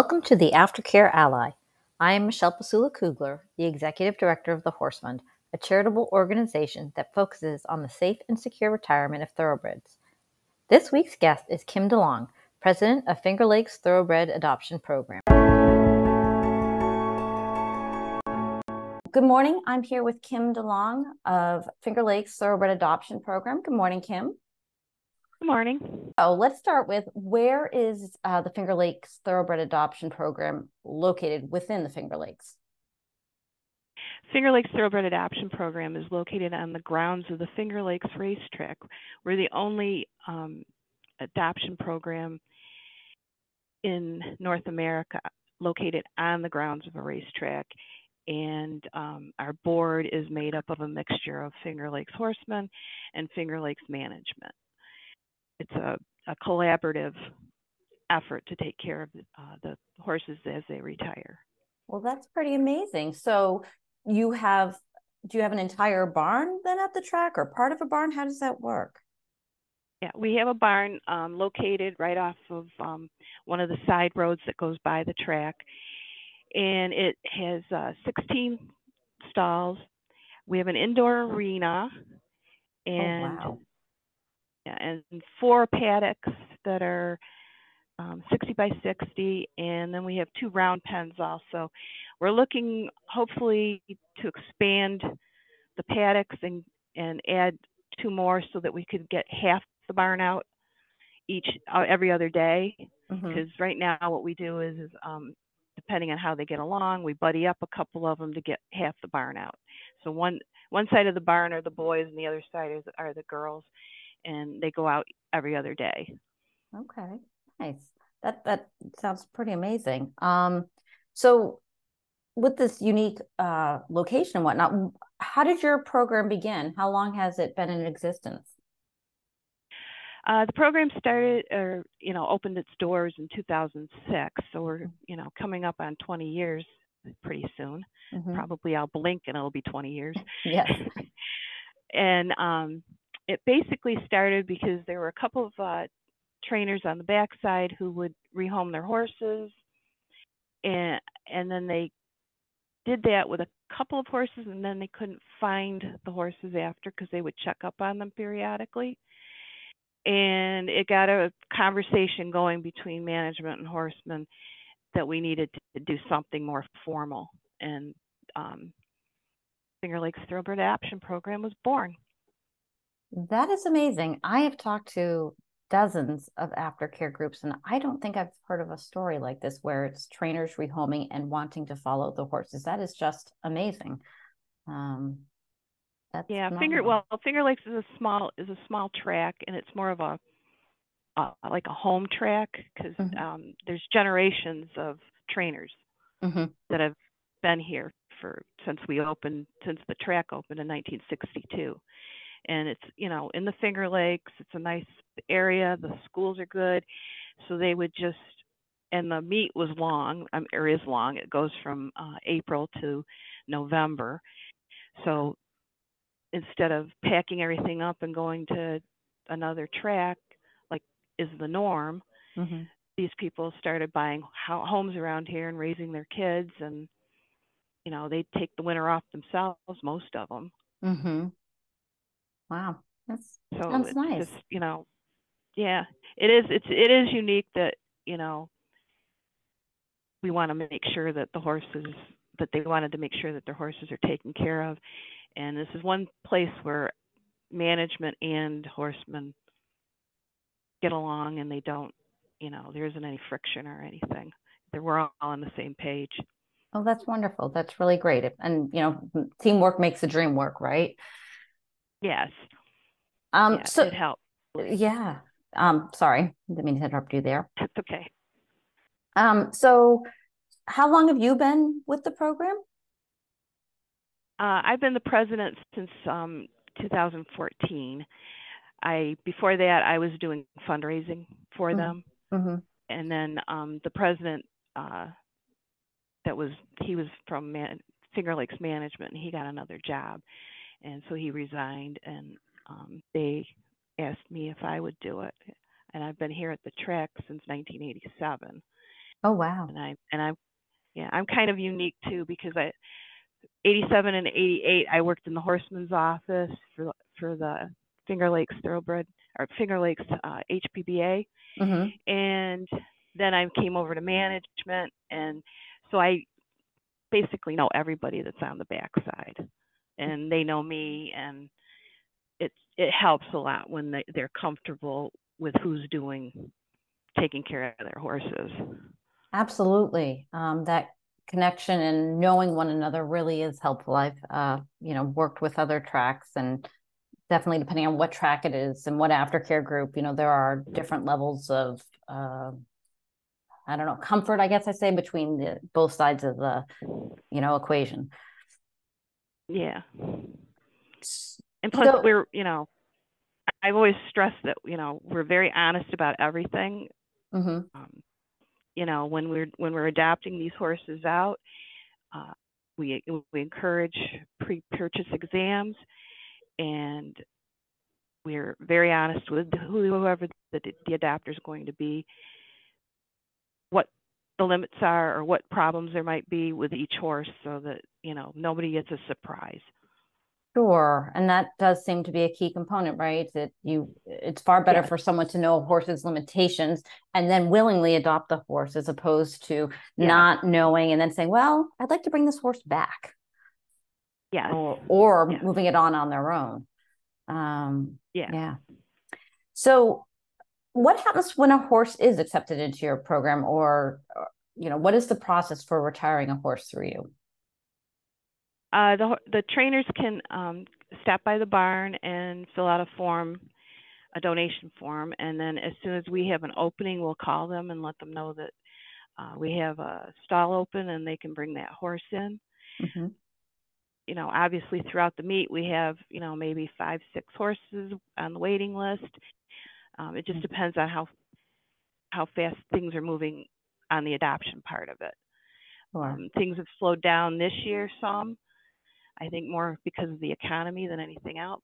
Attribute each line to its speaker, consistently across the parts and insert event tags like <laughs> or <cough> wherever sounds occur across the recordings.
Speaker 1: Welcome to the Aftercare Ally. I am Michele Pesula Kuegler, the Executive Director of the Horse Fund, a charitable organization that focuses on the safe and secure retirement of thoroughbreds. This week's guest is Kim DeLong, President of Finger Lakes Thoroughbred Adoption Program. Good morning. I'm here with Kim DeLong of Finger Lakes Thoroughbred Adoption Program. Good morning, Kim.
Speaker 2: Good morning.
Speaker 1: Oh, let's start with where is uh, the Finger Lakes Thoroughbred Adoption Program located within the Finger Lakes?
Speaker 2: Finger Lakes Thoroughbred Adoption Program is located on the grounds of the Finger Lakes Racetrack. We're the only um, adoption program in North America located on the grounds of a racetrack. And um, our board is made up of a mixture of Finger Lakes horsemen and Finger Lakes management it's a, a collaborative effort to take care of uh, the horses as they retire.
Speaker 1: Well, that's pretty amazing. So you have, do you have an entire barn then at the track or part of a barn? How does that work?
Speaker 2: Yeah, we have a barn um, located right off of um, one of the side roads that goes by the track. And it has uh, 16 stalls. We have an indoor arena oh, and oh, wow and four paddocks that are um, 60 by 60, and then we have two round pens also. We're looking hopefully to expand the paddocks and, and add two more so that we could get half the barn out each uh, every other day. Because mm-hmm. right now what we do is, is um, depending on how they get along, we buddy up a couple of them to get half the barn out. So one one side of the barn are the boys, and the other side is, are the girls and they go out every other day.
Speaker 1: Okay, nice. That that sounds pretty amazing. Um, so with this unique uh, location and whatnot, how did your program begin? How long has it been in existence?
Speaker 2: Uh, the program started, or you know, opened its doors in 2006. So we're, you know, coming up on 20 years pretty soon. Mm-hmm. Probably I'll blink and it'll be 20 years. <laughs>
Speaker 1: yes. <laughs>
Speaker 2: and um, it basically started because there were a couple of uh, trainers on the backside who would rehome their horses, and and then they did that with a couple of horses, and then they couldn't find the horses after because they would check up on them periodically. And it got a conversation going between management and horsemen that we needed to do something more formal. And um, Finger Lakes Thoroughbred Adoption Program was born.
Speaker 1: That is amazing. I have talked to dozens of aftercare groups, and I don't think I've heard of a story like this where it's trainers rehoming and wanting to follow the horses. That is just amazing. Um,
Speaker 2: that's yeah, phenomenal. Finger well, Finger Lakes is a small is a small track, and it's more of a uh, like a home track because mm-hmm. um, there's generations of trainers mm-hmm. that have been here for since we opened since the track opened in 1962 and it's you know in the Finger Lakes. It's a nice area. The schools are good, so they would just and the meet was long, um, or is long. It goes from uh, April to November. So instead of packing everything up and going to another track, like is the norm, mm-hmm. these people started buying ho- homes around here and raising their kids, and you know they take the winter off themselves, most of them.
Speaker 1: Mm-hmm. Wow, that's so sounds nice. Just,
Speaker 2: you know, yeah, it is. It's it is unique that you know we want to make sure that the horses that they wanted to make sure that their horses are taken care of, and this is one place where management and horsemen get along and they don't, you know, there isn't any friction or anything. We're all on the same page.
Speaker 1: Oh, that's wonderful. That's really great. And you know, teamwork makes the dream work, right?
Speaker 2: Yes.
Speaker 1: Um, yeah, so
Speaker 2: it helped.
Speaker 1: Yeah. Um, sorry, didn't mean to interrupt you there.
Speaker 2: That's okay.
Speaker 1: Um, so how long have you been with the program?
Speaker 2: Uh, I've been the president since um, 2014. I before that I was doing fundraising for mm-hmm. them, mm-hmm. and then um, the president uh, that was he was from Man- Finger Lakes Management, and he got another job, and so he resigned and um, they asked me if I would do it and I've been here at the track since 1987
Speaker 1: Oh wow.
Speaker 2: And I and I yeah, I'm kind of unique too because I 87 and 88 I worked in the horseman's office for for the Finger Lakes Thoroughbred or Finger Lakes uh, HBPA, mm-hmm. and then I came over to management, and so I basically know everybody that's on the backside, and they know me, and it it helps a lot when they they're comfortable with who's doing taking care of their horses.
Speaker 1: Absolutely, um, that connection and knowing one another really is helpful. I've uh, you know worked with other tracks and definitely depending on what track it is and what aftercare group, you know, there are different levels of uh, I don't know, comfort, I guess I say, between the both sides of the, you know, equation.
Speaker 2: Yeah. And plus so, we're, you know, I've always stressed that, you know, we're very honest about everything. Mm-hmm. Um, you know, when we're when we're adapting these horses out, uh, we we encourage pre-purchase exams, and we're very honest with whoever the, the adapter is going to be what the limits are or what problems there might be with each horse so that you know nobody gets a surprise.
Speaker 1: Sure. And that does seem to be a key component right? That you it's far better for someone to know a horse's limitations and then willingly adopt the horse as opposed to not knowing and then saying well i'd like to bring this horse back.
Speaker 2: Yeah
Speaker 1: or, or moving it on on their own. Um
Speaker 2: yeah.
Speaker 1: yeah. So what happens when a horse is accepted into your program or, you know what is the process for retiring a horse through you?
Speaker 2: Uh, the the trainers can um, stop by the barn and fill out a form a donation form and then as soon as we have an opening we'll call them and let them know that uh, we have a stall open and they can bring that horse in. Mm-hmm. you know obviously throughout the meet we have you know maybe five six horses on the waiting list um, it just mm. depends on how how fast things are moving on the adoption part of it. Sure. Um, things have slowed down this year some. I think more because of the economy than anything else.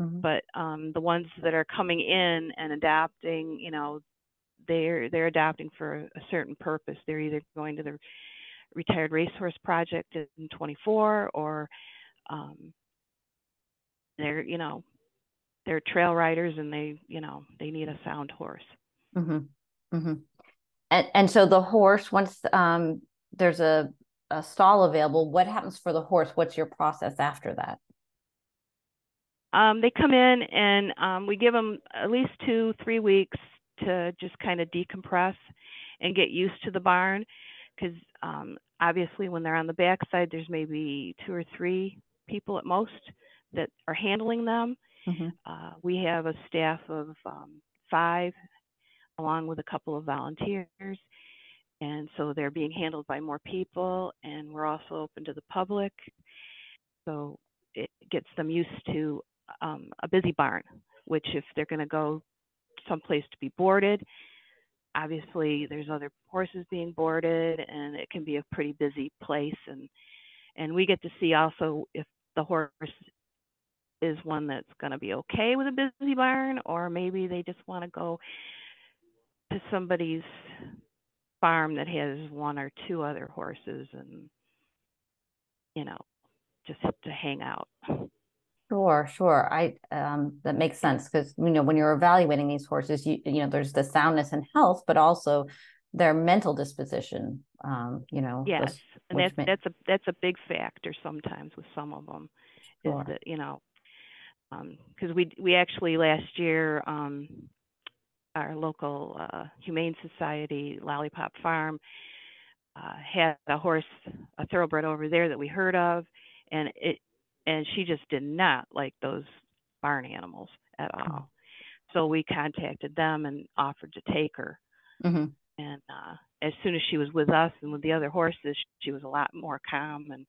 Speaker 2: Mm-hmm. But um, the ones that are coming in and adapting, you know, they're they're adapting for a certain purpose. They're either going to the retired racehorse project in 24 or um, they're you know they're trail riders and they you know they need a sound horse. Mm-hmm.
Speaker 1: Mm-hmm. And, and so the horse once um, there's a, a stall available what happens for the horse? What's your process after that?
Speaker 2: Um, they come in and um, we give them at least two three weeks to just kind of decompress and get used to the barn. Because um, obviously when they're on the backside there's maybe two or three people at most that are handling them Mm-hmm. Uh, we have a staff of um, five, along with a couple of volunteers. And so they're being handled by more people, and we're also open to the public. So it gets them used to um, a busy barn, which if they're going to go someplace to be boarded, obviously there's other horses being boarded, and it can be a pretty busy place. And and we get to see also if the horse is one that's going to be okay with a busy barn, or maybe they just want to go to somebody's farm that has one or two other horses and, you know, just to hang out.
Speaker 1: Sure, sure. I um, that makes sense because you know when you're evaluating these horses, you you know there's the soundness and health, but also their mental disposition. Um, you know,
Speaker 2: yes, and that's may- that's a that's a big factor sometimes with some of them. Sure. Is that you know because um, we we actually last year um, our local uh, humane society lollipop farm uh, had a horse a thoroughbred over there that we heard of and it and she just did not like those barn animals at all mm-hmm. so we contacted them and offered to take her mm-hmm. and uh, as soon as she was with us and with the other horses she was a lot more calm and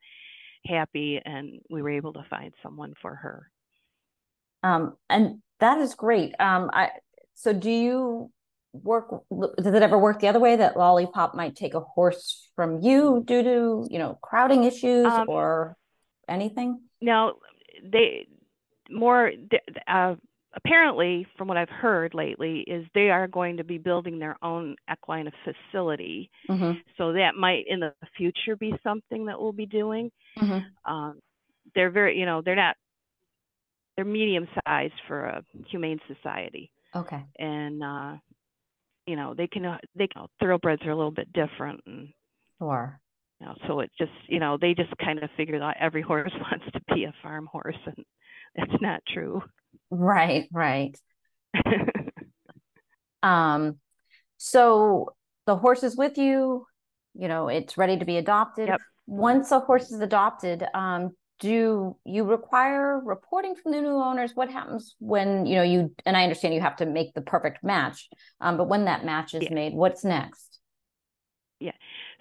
Speaker 2: happy and we were able to find someone for her
Speaker 1: um, and that is great. Um, I, so do you work, does it ever work the other way that Lollipop might take a horse from you due to, you know, crowding issues um, or anything?
Speaker 2: No, they more, uh, apparently, from what I've heard lately, is they are going to be building their own equine facility.
Speaker 1: Mm-hmm.
Speaker 2: So that might in the future be something that we'll be doing.
Speaker 1: Mm-hmm.
Speaker 2: Um, they're very, you know, they're not, they're medium sized for a humane society.
Speaker 1: Okay.
Speaker 2: And, uh, you know, they can, uh, they can, thoroughbreds are a little bit different. And,
Speaker 1: Sure.
Speaker 2: you know, so it just, you know, they just kind of figured out every horse <laughs> wants to be a farm horse. And that's not true.
Speaker 1: Right, right. <laughs> Um, so the horse is with you, you know, it's ready to be adopted.
Speaker 2: Yep.
Speaker 1: Once a horse is adopted, um, do you require reporting from the new owners? What happens when, you know, you, and I understand you have to make the perfect match, um, but when that match is
Speaker 2: Yeah.
Speaker 1: made, what's next? Yeah.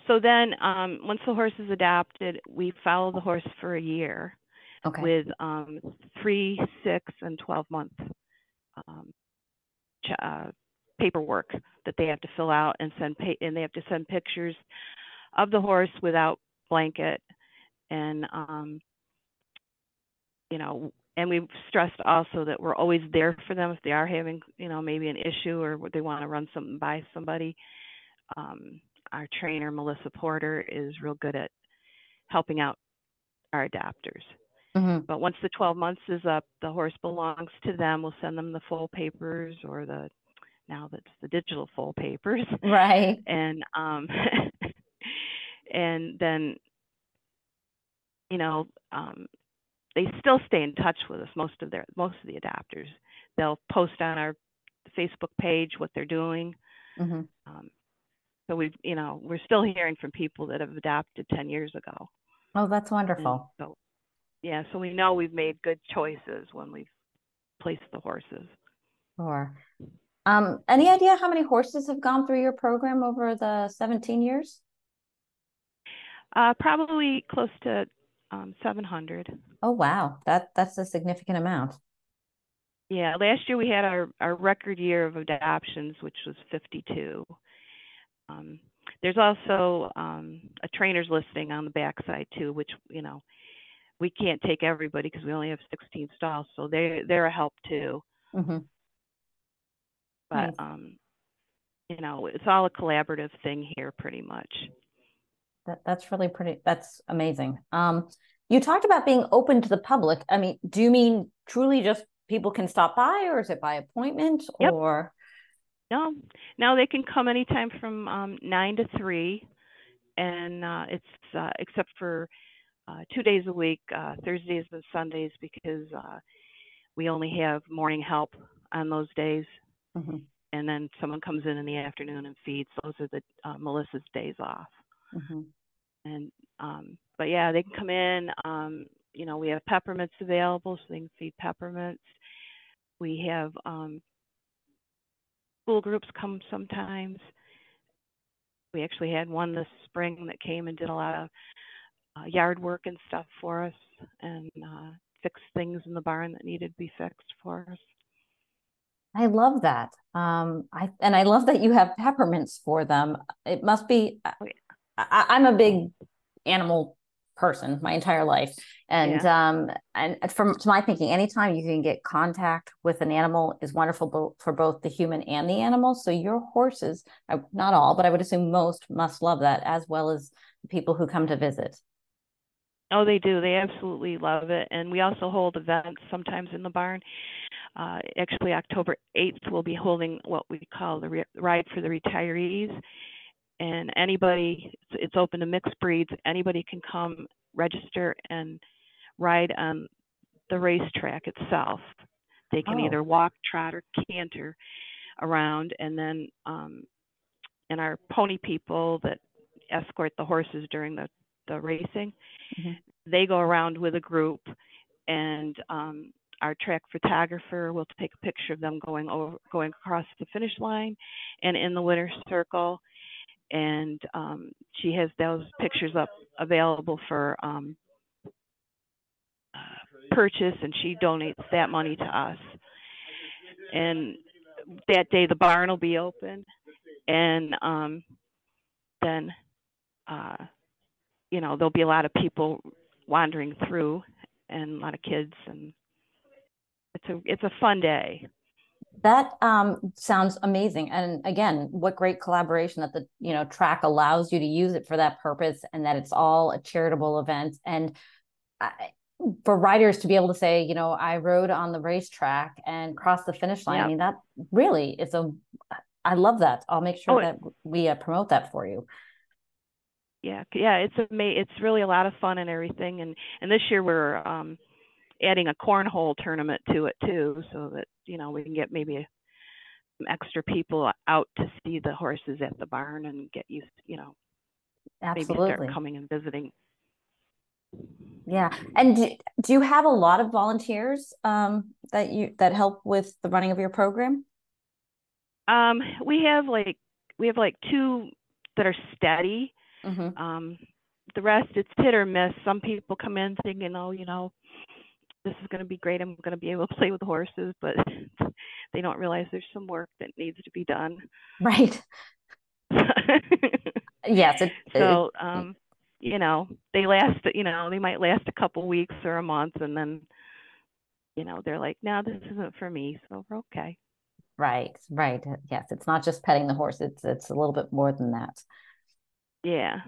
Speaker 2: So then, um, once the horse is adopted, we follow the horse for a year.
Speaker 1: Okay.
Speaker 2: with um, three, six, and 12 month um, ch- uh, paperwork that they have to fill out and send pay- and they have to send pictures of the horse without blanket and um, you know and we've stressed also that we're always there for them if they are having you know maybe an issue or they want to run something by somebody um, our trainer melissa porter is real good at helping out our adapters
Speaker 1: Mhm.
Speaker 2: but once the 12 months is up, the horse belongs to them. We'll send them the full papers or the now that's the digital full papers. <laughs>
Speaker 1: Right.
Speaker 2: And um <laughs> and then you know, um they still stay in touch with us most of their most of the adapters. They'll post on our Facebook page what they're doing.
Speaker 1: Mhm.
Speaker 2: Um so we've you know, we're still hearing from people that have adapted 10 years ago.
Speaker 1: Oh, that's
Speaker 2: And
Speaker 1: wonderful.
Speaker 2: so, yeah, so we know we've made good choices when we've placed the horses.
Speaker 1: Sure. Um, any idea how many horses have gone through your program over the 17 years?
Speaker 2: Uh, probably close to um, 700.
Speaker 1: Oh, wow. That that's a significant amount.
Speaker 2: Yeah, last year we had our, our record year of adoptions, which was 52. Um, there's also um, a trainer's listing on the backside too, which you know we can't take everybody because we only have 16 stalls, so they they're a help too.
Speaker 1: hmm
Speaker 2: But
Speaker 1: Nice.
Speaker 2: um, you know, it's all a collaborative thing here, pretty much.
Speaker 1: That that's really pretty. That's amazing. Um, you talked about being open to the public. I mean, do you mean truly just people can stop by, or is it by appointment,
Speaker 2: Yep.
Speaker 1: or
Speaker 2: No, now they can come anytime from um, nine to three, and uh, it's uh, except for uh, two days a week, uh, Thursdays and Sundays, because uh, we only have morning help on those days,
Speaker 1: Mhm,
Speaker 2: and then someone comes in in the afternoon and feeds. Those are the uh, Melissa's days off,
Speaker 1: mhm.
Speaker 2: and um, but yeah, they can come in. Um, you know, we have peppermints available, so they can feed peppermints. We have um, school groups come sometimes. We actually had one this spring that came and did a lot of uh, yard work and stuff for us and uh, fixed things in the barn that needed to be fixed for us.
Speaker 1: I love that. Um, I and I love that you have peppermints for them. It must be.
Speaker 2: Yeah.
Speaker 1: I, I'm a big animal person my entire life, and um, and from to my thinking, anytime you can get contact with an animal is wonderful bo- for both the human and the animal. So your horses, not all, but I would assume most must love that as well as the people who come to visit.
Speaker 2: Oh, they do. They absolutely love it. And we also hold events sometimes in the barn. Uh, actually, October 8th, we'll be holding what we call the re- Ride for the Retirees. And anybody, it's, open to mixed breeds. Anybody can come register and ride on the racetrack itself. They can
Speaker 1: Oh.
Speaker 2: either walk, trot, or canter around. And then, um, and our pony people that escort the horses during the, the racing,
Speaker 1: Mhm.
Speaker 2: they go around with a group and um, our track photographer will take a picture of them going over going across the finish line and in the winner's circle and um, she has those pictures up available for um, uh, purchase and she donates that money to us and that day the barn will be open and um, then uh, you know there'll be a lot of people wandering through and a lot of kids and it's a it's a fun day.
Speaker 1: That um, sounds amazing, and again, what great collaboration that the you know track allows you to use it for that purpose, and that it's all a charitable event. And I, for riders to be able to say, you know, I rode on the racetrack and crossed the finish line. I mean, that really is a. I love that. I'll make sure oh, that we uh, promote that for you.
Speaker 2: Yeah, yeah, it's a it's really a lot of fun and everything, and and this year we're um adding a cornhole tournament to it too, so that you know we can get maybe a, some extra people out to see the horses at the barn and get used, you know,
Speaker 1: Absolutely.
Speaker 2: maybe start coming and visiting.
Speaker 1: Yeah, and do, do you have a lot of volunteers um, that you that help with the running of your program?
Speaker 2: Um, we have like we have like two that are steady. Mm-hmm. Um, the rest it's hit or miss. Some people come in thinking, oh, you know, this is going to be great. I'm going to be able to play with the horses, but <laughs> they don't realize there's some work that needs to be done.
Speaker 1: Right. <laughs> yes. It,
Speaker 2: so, um, you know, they last, you know, they might last a couple weeks or a month and then, you know, they're like, no, this isn't for me. So we're okay.
Speaker 1: Right. Right. Yes. It's not just petting the horse. It's, it's a little bit more than that.
Speaker 2: Yeah.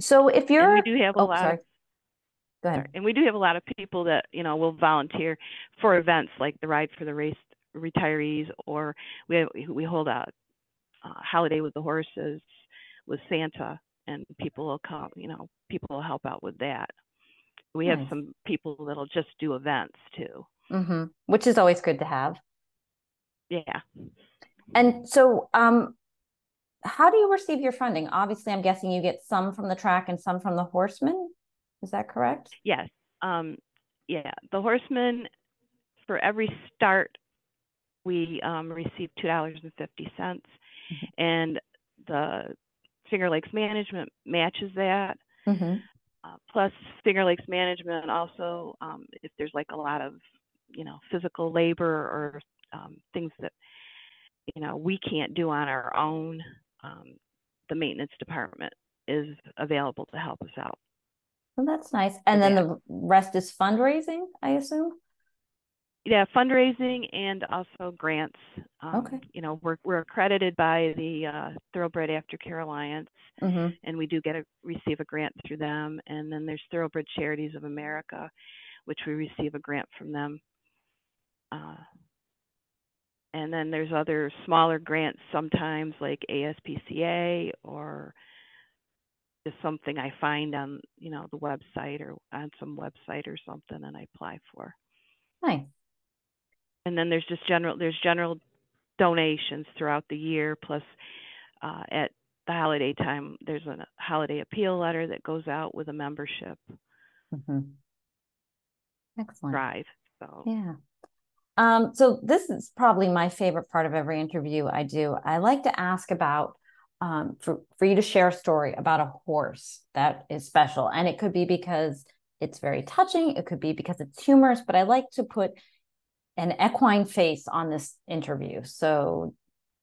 Speaker 1: So if you're,
Speaker 2: and we do have a oh, lot sorry. of
Speaker 1: Go ahead.
Speaker 2: And we do have a lot of people that you know will volunteer for events like the Ride for the Race retirees, or we have, we hold a uh, holiday with the horses with Santa, and people will come. You know, people will help out with that. We nice. have some people that'll just do events too,
Speaker 1: mm-hmm. which is always good to have.
Speaker 2: Yeah.
Speaker 1: And so, um, how do you receive your funding? Obviously, I'm guessing you get some from the track and some from the horsemen. Is that correct?
Speaker 2: Yes. Um, yeah. The horsemen, for every start, we um, receive two dollars and fifty cents, mm-hmm. and the Finger Lakes Management matches that. Mm-hmm. Uh, plus, Finger Lakes Management also, um, if there's like a lot of, you know, physical labor or um, things that, you know, we can't do on our own, um, the maintenance department is available to help us out.
Speaker 1: Well, that's nice. And then the rest is fundraising, I assume?
Speaker 2: Yeah, fundraising and also grants.
Speaker 1: Um, okay.
Speaker 2: You know, we're we're accredited by the uh, Thoroughbred Aftercare Alliance, mm-hmm. and we do get a receive a grant through them. And then there's Thoroughbred Charities of America, which we receive a grant from them. Uh, and then there's other smaller grants sometimes like ASPCA or is something I find on, you know, the website or on some website or something and I apply for.
Speaker 1: Nice.
Speaker 2: And then there's just general there's general donations throughout the year plus uh, at the holiday time there's a holiday appeal letter that goes out with a membership.
Speaker 1: Mm-hmm. Excellent.
Speaker 2: Drive. So
Speaker 1: yeah. Um, so this is probably my favorite part of every interview I do. I like to ask about um, for, for you to share a story about a horse that is special. And it could be because it's very touching, it could be because it's humorous, but I like to put an equine face on this interview. So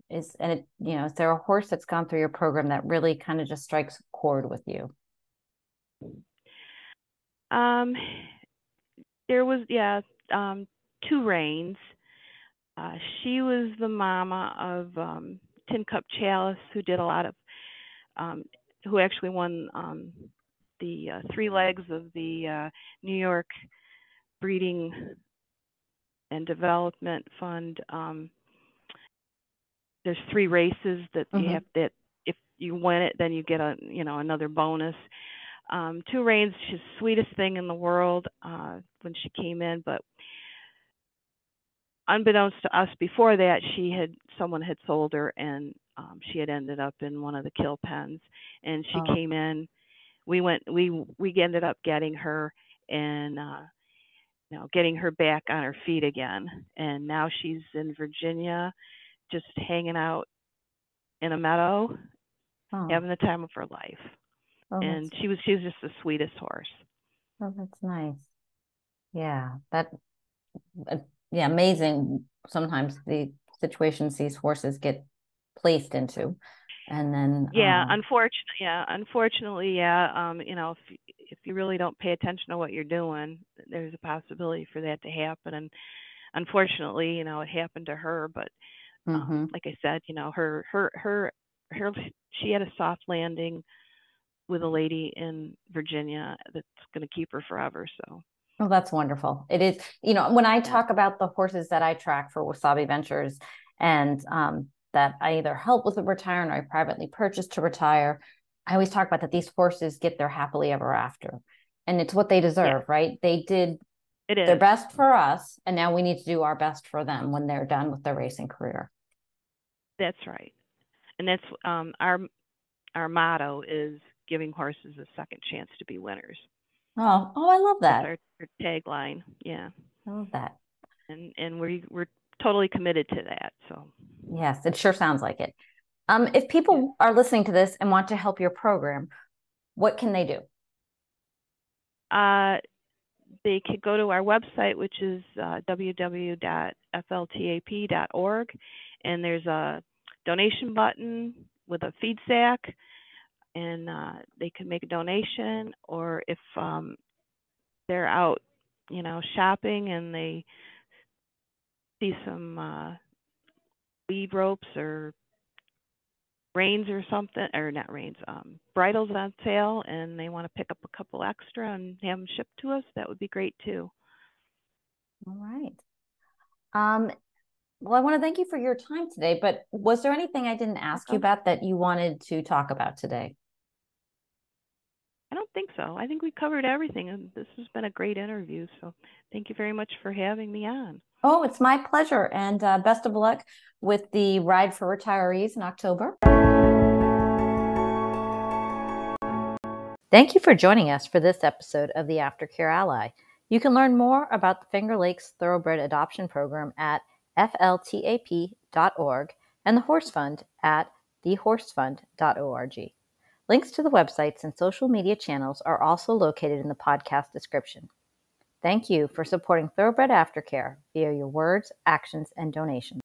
Speaker 1: is and it, you know, is there a horse that's gone through your program that really kind of just strikes a chord with you?
Speaker 2: Um there was yeah, um two reins. Uh, she was the mama of um Tin Cup Chalice, who did a lot of, um, who actually won um, the uh, three legs of the uh, New York Breeding and Development Fund. Um, there's three races that mm-hmm. you have that if you win it, then you get a you know another bonus. Um, two reins, she's the sweetest thing in the world uh, when she came in, but unbeknownst to us before that, she had someone had sold her and um, she had ended up in one of the kill pens. And she oh. came in. We went. We we ended up getting her and uh, you know getting her back on her feet again. And now she's in Virginia, just hanging out in a meadow, oh. having the time of her life. Oh, and she was she was just the sweetest horse.
Speaker 1: Oh, that's nice. Yeah, that yeah, amazing sometimes the situations these horses get placed into. And then
Speaker 2: Yeah, um, unfortunately yeah, unfortunately, yeah. Um, you know, if if you really don't pay attention to what you're doing, there's a possibility for that to happen. And unfortunately, you know, it happened to her. But um,
Speaker 1: Mm-hmm.
Speaker 2: like I said, you know, her her her her she had a soft landing with a lady in Virginia that's going to keep her forever. So
Speaker 1: Oh, that's wonderful. It is, you know, when I talk about the horses that I track for Wasabi Ventures and um, that I either help with a retirement or I privately purchase to retire, I always talk about that these horses get their happily ever after. And it's what they deserve, right? They did
Speaker 2: it is.
Speaker 1: their best for us, and now we need to do our best for them when they're done with their racing career.
Speaker 2: That's right. And that's um our our motto is giving horses a second chance to be winners.
Speaker 1: Oh, oh, I love
Speaker 2: That's
Speaker 1: that.
Speaker 2: our, our tagline. Yeah.
Speaker 1: I love that.
Speaker 2: And and we we're totally committed to that. So
Speaker 1: Yes, it sure sounds like it. Um, if people are listening to this and want to help your program, what can they do?
Speaker 2: uh they could go to our website which is uh, www.fltap.org and there's a donation button with a feed sack and uh, they can make a donation or if um, they're out you know shopping and they see some uh, lead ropes or reins or something or not reins um, bridles on sale and they want to pick up a couple extra and have them shipped to us that would be great too
Speaker 1: All right. Um, well, I want to thank you for your time today, but was there anything I didn't ask you about that you wanted to talk about today?
Speaker 2: I think so i think we covered everything and this has been a great interview so thank you very much for having me on
Speaker 1: Oh, it's my pleasure, and uh, best of luck with the ride for retirees in October. Thank you for joining us for this episode of the Aftercare Ally. You can learn more about the Finger Lakes Thoroughbred Adoption Program at fltap.org and the Horse Fund at thehorsefund.org. Links to the websites and social media channels are also located in the podcast description. Thank you for supporting Thoroughbred Aftercare via your words, actions, and donations.